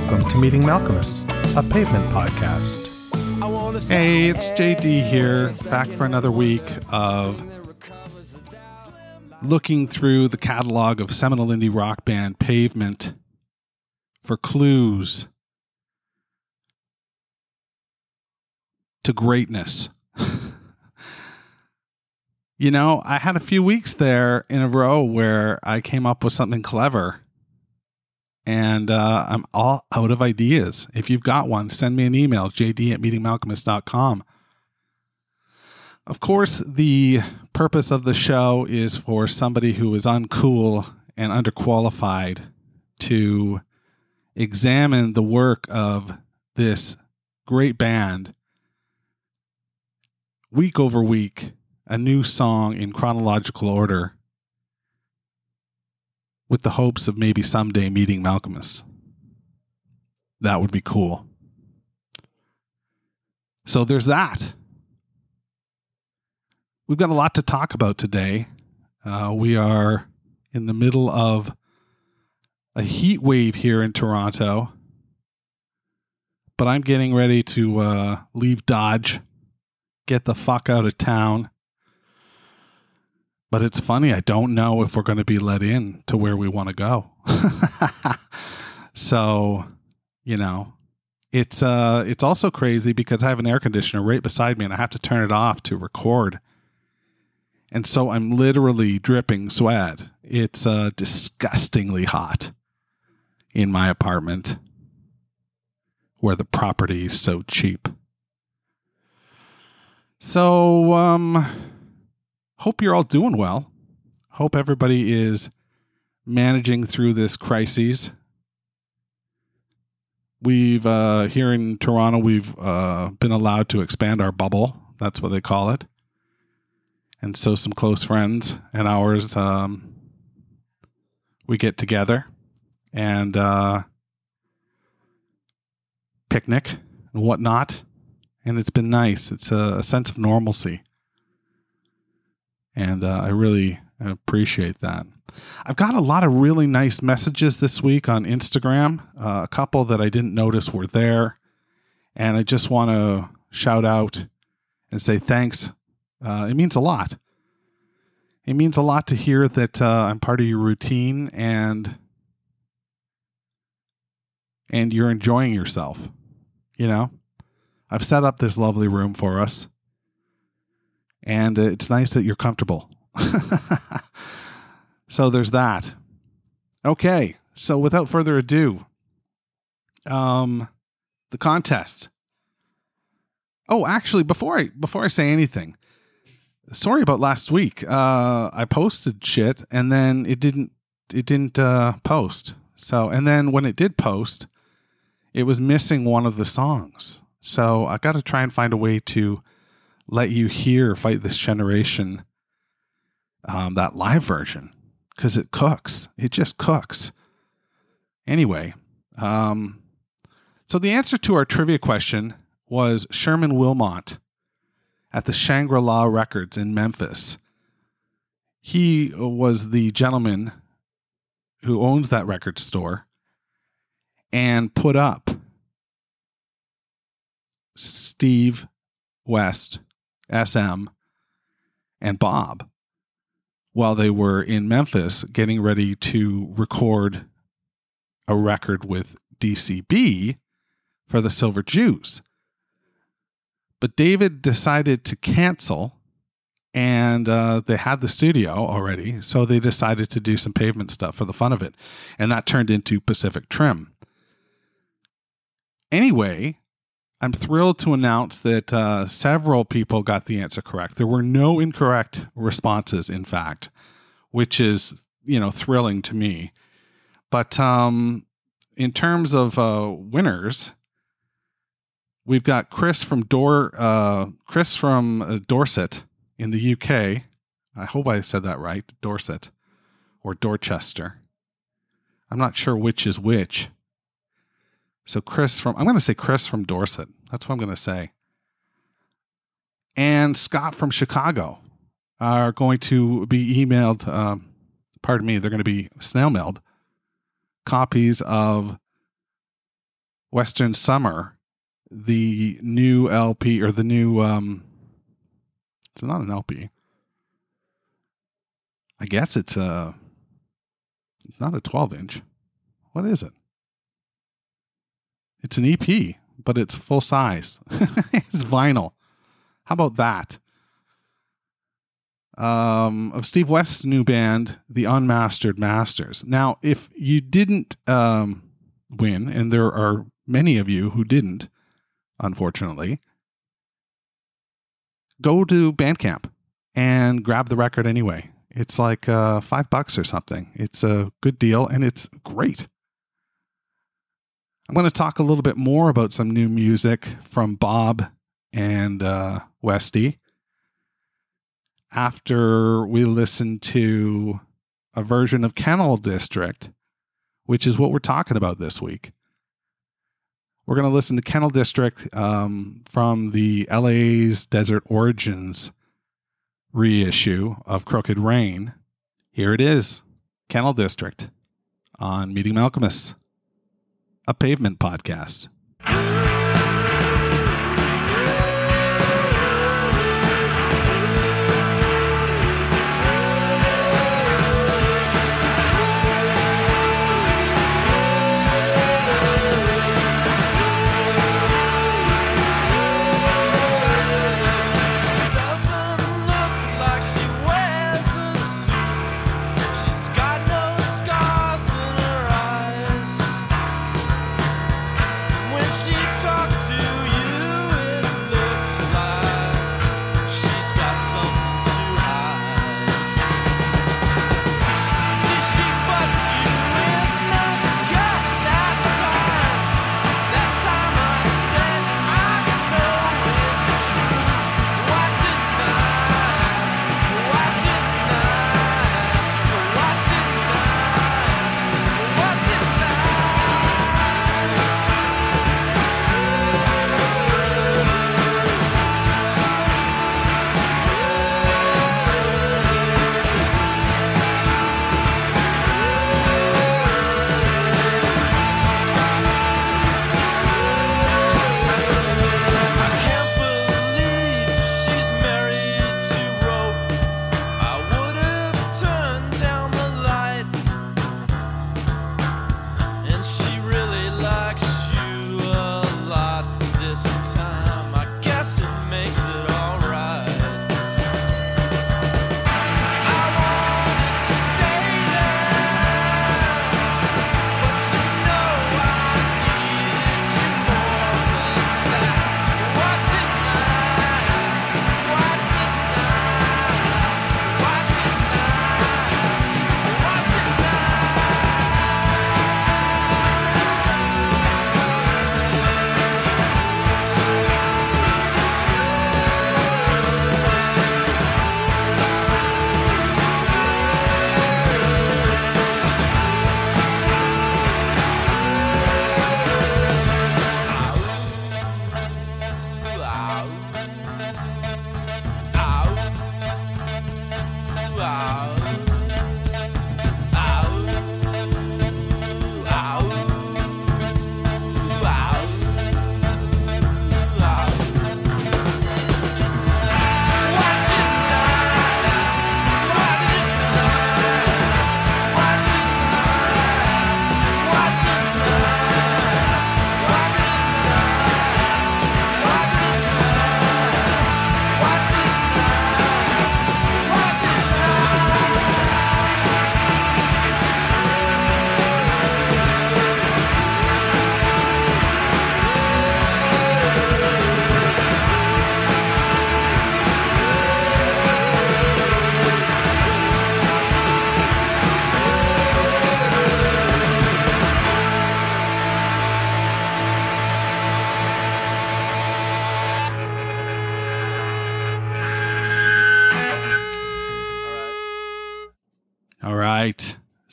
welcome to Meeting Malkmus, a pavement podcast. Hey, it's JD here, back for another week of looking through the catalog of seminal indie rock band Pavement for clues to greatness. you know, I had a few weeks there in a row where I came up with something clever and uh, I'm all out of ideas. If you've got one, send me an email, jd at meetingmalkmus.com. Of course, the purpose of the show is for somebody who is uncool and underqualified to examine the work of this great band week over week, a new song in chronological order with the hopes of maybe someday meeting Malkmus. That would be cool. So there's that. We've got a lot to talk about today. Uh, we are in the middle of a heat wave here in Toronto, but I'm getting ready to uh, leave Dodge, get the fuck out of town, but it's funny, I don't know if we're going to be let in to where we want to go. so, you know, it's uh it's also crazy because I have an air conditioner right beside me and I have to turn it off to record. And so I'm literally dripping sweat. It's uh disgustingly hot in my apartment where the property is so cheap. So um hope you're all doing well. Hope everybody is managing through this crisis. We've uh, here in Toronto, we've uh, been allowed to expand our bubble. That's what they call it. And so, some close friends and ours, um, we get together and uh, picnic and whatnot. And it's been nice. It's a, a sense of normalcy and uh, I really appreciate that. I've got a lot of really nice messages this week on Instagram. Uh, a couple that I didn't notice were there, and I just want to shout out and say thanks. Uh, it means a lot. It means a lot to hear that uh, I'm part of your routine and and you're enjoying yourself. You know, I've set up this lovely room for us and it's nice that you're comfortable. so there's that. Okay, so without further ado, um, the contest. Oh, actually, before I before I say anything, sorry about last week. Uh, I posted shit and then it didn't it didn't uh, post. So and then when it did post, it was missing one of the songs. So I got to try and find a way to let you hear Fight This Generation, um, that live version, because it cooks. It just cooks. Anyway, um, so the answer to our trivia question was Sherman Willmott at the Shangri La Records in Memphis. He was the gentleman who owns that record store and put up Steve West SM, and Bob while they were in Memphis getting ready to record a record with DCB for the Silver Jews. But David decided to cancel, and uh, they had the studio already, so they decided to do some pavement stuff for the fun of it. And that turned into Pacific Trim. Anyway, I'm thrilled to announce that uh, several people got the answer correct. There were no incorrect responses, in fact, which is you know thrilling to me. But um, in terms of uh, winners, we've got Chris from Dor uh, Chris from uh, Dorset in the UK. I hope I said that right, Dorset or Dorchester. I'm not sure which is which. So Chris from I'm going to say Chris from Dorset. That's what I'm going to say. And Scott from Chicago are going to be emailed. Um, pardon me, they're going to be snail mailed copies of Western Summer, the new LP or the new um it's not an LP. I guess it's a it's not a 12 inch. What is it? It's an EP, but it's full size. it's vinyl. How about that? Um, of Steve West's new band, The Unmastered Masters. Now, if you didn't um, win, and there are many of you who didn't, unfortunately, go to Bandcamp and grab the record anyway. It's like uh, five bucks or something. It's a good deal and it's great. I'm going to talk a little bit more about some new music from Bob and uh, Westy after we listen to a version of Kennel District, which is what we're talking about this week. We're going to listen to Kennel District um, from the LA's Desert Origins reissue of Crooked Rain. Here it is Kennel District on Meeting Malkmus, a pavement podcast.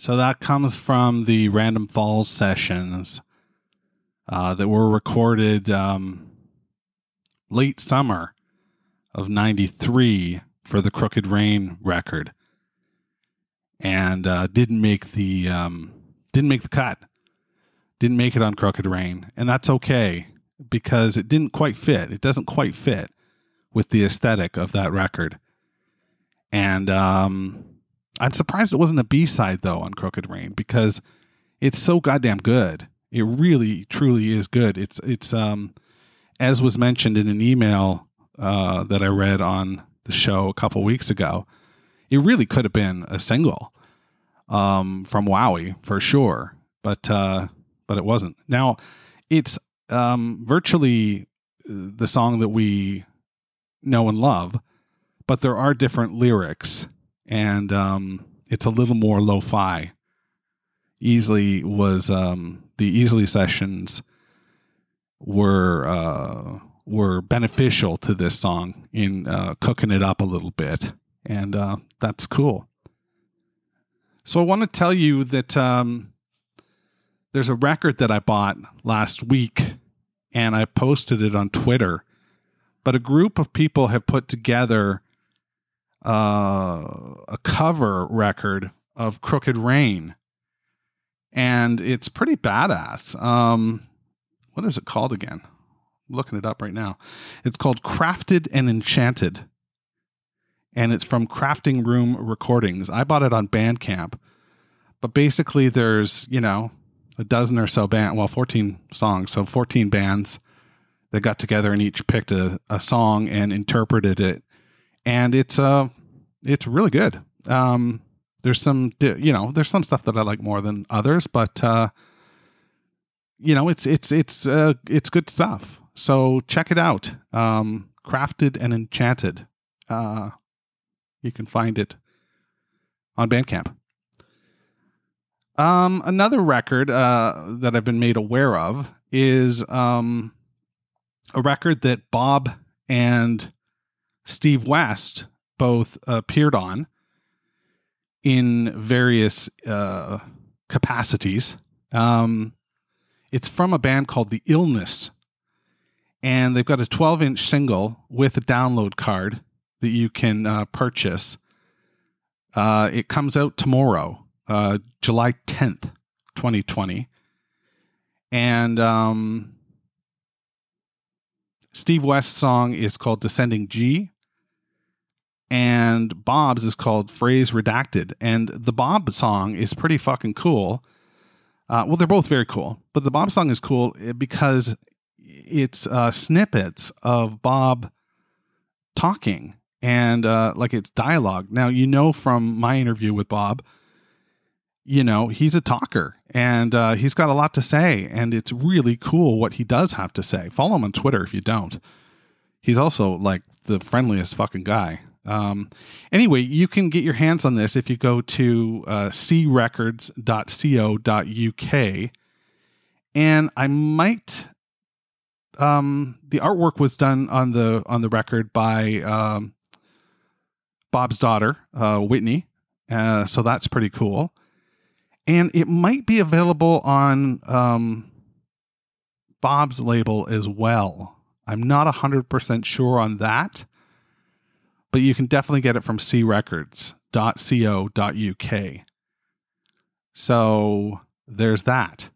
So that comes from the Random Falls sessions uh, that were recorded um, late summer of 93 for the Crooked Rain record. And uh, didn't make the um, didn't make the cut. didn't make it on Crooked Rain, and that's okay because it didn't quite fit. It doesn't quite fit with the aesthetic of that record. And um, I'm surprised it wasn't a B side though on Crooked Rain because it's so goddamn good. It really, truly is good. It's it's um, as was mentioned in an email uh, that I read on the show a couple weeks ago. It really could have been a single um, from Wowee for sure, but uh, but it wasn't. Now it's um, virtually the song that we know and love, but there are different lyrics, and um, it's a little more lo-fi. Easley was um, the Easley sessions were uh, were beneficial to this song in uh, cooking it up a little bit, and uh, that's cool. So I want to tell you that um, there's a record that I bought last week, and I posted it on Twitter. But a group of people have put together uh, a cover record of Crooked Rain, and it's pretty badass. Um, what is it called again? I'm looking it up right now. It's called Crafted and Enchanted, and it's from Crafting Room Recordings. I bought it on Bandcamp, but basically, there's you know a dozen or so band, well, 14 songs, so 14 bands that got together and each picked a, a song and interpreted it, and it's uh it's really good. Um, there's some you know there's some stuff that I like more than others, but uh, you know it's it's it's uh, it's good stuff. So check it out. Um, Crafted and Enchanted. Uh, you can find it on Bandcamp. Um, another record uh, that I've been made aware of is um, a record that Bob and Steve West both appeared on in various uh, capacities. Um, it's from a band called The Illness, and they've got a 12 inch single with a download card that you can uh, purchase. Uh, it comes out tomorrow, uh, July 10th, 2020. And um, Steve West's song is called Descending G, and Bob's is called Phrase Redacted. And the Bob song is pretty fucking cool. Uh, well, they're both very cool, but the Bob song is cool eh, because it's uh, snippets of Bob talking and uh, like it's dialogue. Now, you know from my interview with Bob, you know, he's a talker and uh, he's got a lot to say, and it's really cool what he does have to say. Follow him on Twitter if you don't. He's also like the friendliest fucking guy. Um, anyway, you can get your hands on this if you go to uh, crecords.co.uk. And I might um, the artwork was done on the on the record by um, Bob's daughter, uh, Whitney. Uh, so that's pretty cool. And it might be available on um, Bob's label as well. I'm not 100% sure on that, but you can definitely get it from crecords.co.uk. So there's that.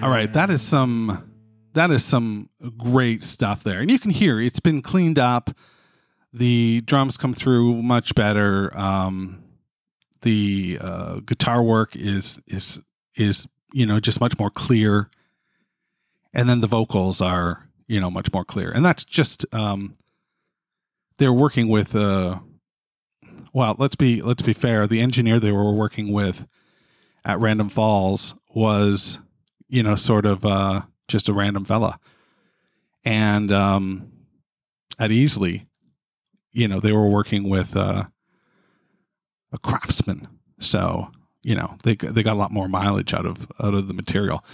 All right, that is some that is some great stuff there. And you can hear it's been cleaned up. The drums come through much better. Um the uh guitar work is is is you know just much more clear. And then the vocals are, you know, much more clear. And that's just um they're working with uh well, let's be let's be fair. The engineer they were working with at Random Falls was, you know, sort of uh, just a random fella, and um, at Easley, you know, they were working with uh, a craftsman, so you know they they got a lot more mileage out of out of the material.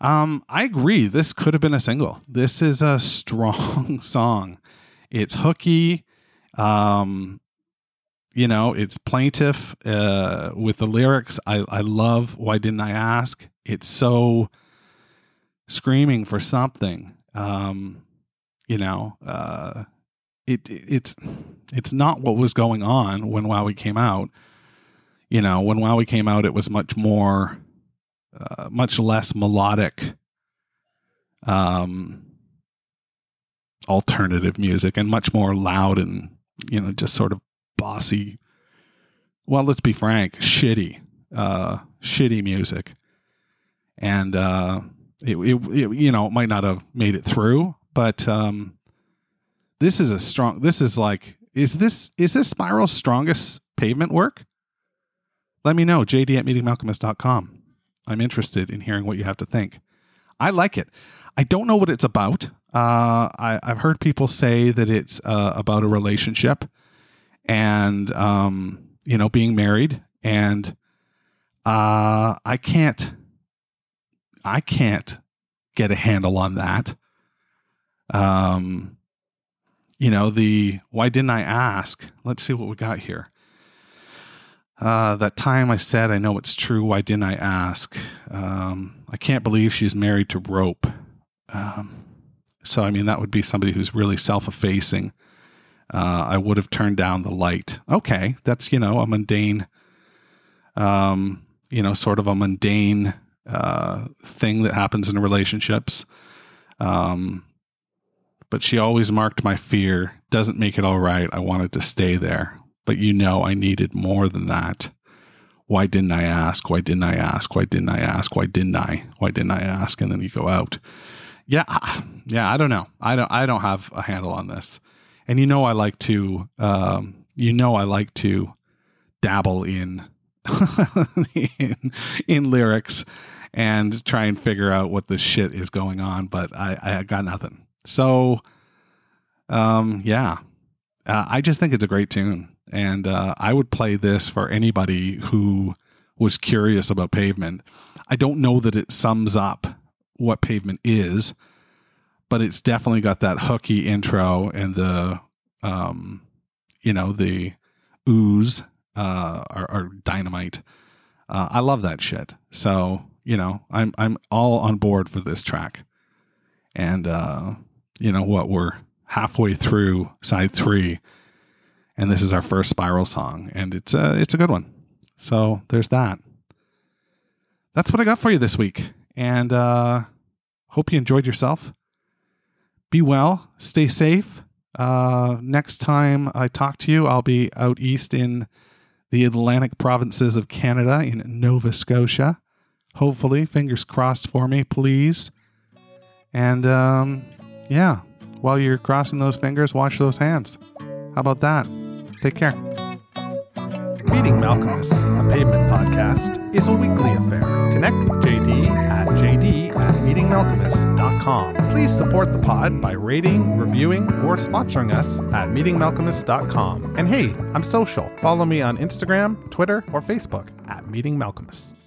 Um, I agree. This could have been a single. This is a strong song. It's hooky. Um, you know it's plaintive uh, with the lyrics. I, I love why didn't i ask? It's so screaming for something um, you know uh, it it's it's not what was going on when wowee came out. You know when wowee came out it was much more uh, much less melodic um alternative music and much more loud and you know just sort of bossy well let's be frank shitty uh shitty music. And uh it, it, it you know it might not have made it through but um this is a strong this is like is this is this spiral's strongest pavement work? Let me know jd at meetingmalkmus.com i'm interested in hearing what you have to think. I like it. I don't know what it's about. Uh I, i've heard people say that it's uh, about a relationship and um, you know being married. And uh, i can't i can't get a handle on that. Um you know the why didn't i ask? Let's see what we got here. Uh that time i said i know it's true. Why didn't i ask? Um i can't believe she's married to rope. Um so i mean that would be somebody who's really self-effacing uh, I would have turned down the light. Okay, that's you know a mundane, um, you know, sort of a mundane uh, thing that happens in relationships. Um, but she always marked my fear. Doesn't make it all right. I wanted to stay there, but you know, I needed more than that. Why didn't I ask? Why didn't I ask? Why didn't I ask? Why didn't I? Why didn't I ask? And then you go out. Yeah, yeah. I don't know. I don't. I don't have a handle on this and you know I like to um, you know I like to dabble in in, in lyrics and try and figure out what the shit is going on, but I, I got nothing. So, um, yeah, uh, I just think it's a great tune, and uh, I would play this for anybody who was curious about Pavement. I don't know that it sums up what Pavement is, but it's definitely got that hooky intro and the um you know the ooze uh are, are dynamite. Uh, i love that shit. So you know i'm i'm all on board for this track. And uh you know what? We're halfway through side three and this is our first spiral song and it's a it's a good one. So there's that. That's what i got for you this week and uh hope you enjoyed yourself be well, stay safe. Uh, next time I talk to you, I'll be out east in the Atlantic provinces of Canada in Nova Scotia. Hopefully, fingers crossed for me, please. And um, yeah, while you're crossing those fingers, wash those hands. How about that? Take care. Meeting Malkmus, a pavement podcast, is a weekly affair. Connect with JD at JD at meetingmalkmus.com. Please support the pod by rating, reviewing, or sponsoring us at meetingmalkmus.com. And hey, I'm social. Follow me on Instagram, Twitter, or Facebook at Meeting.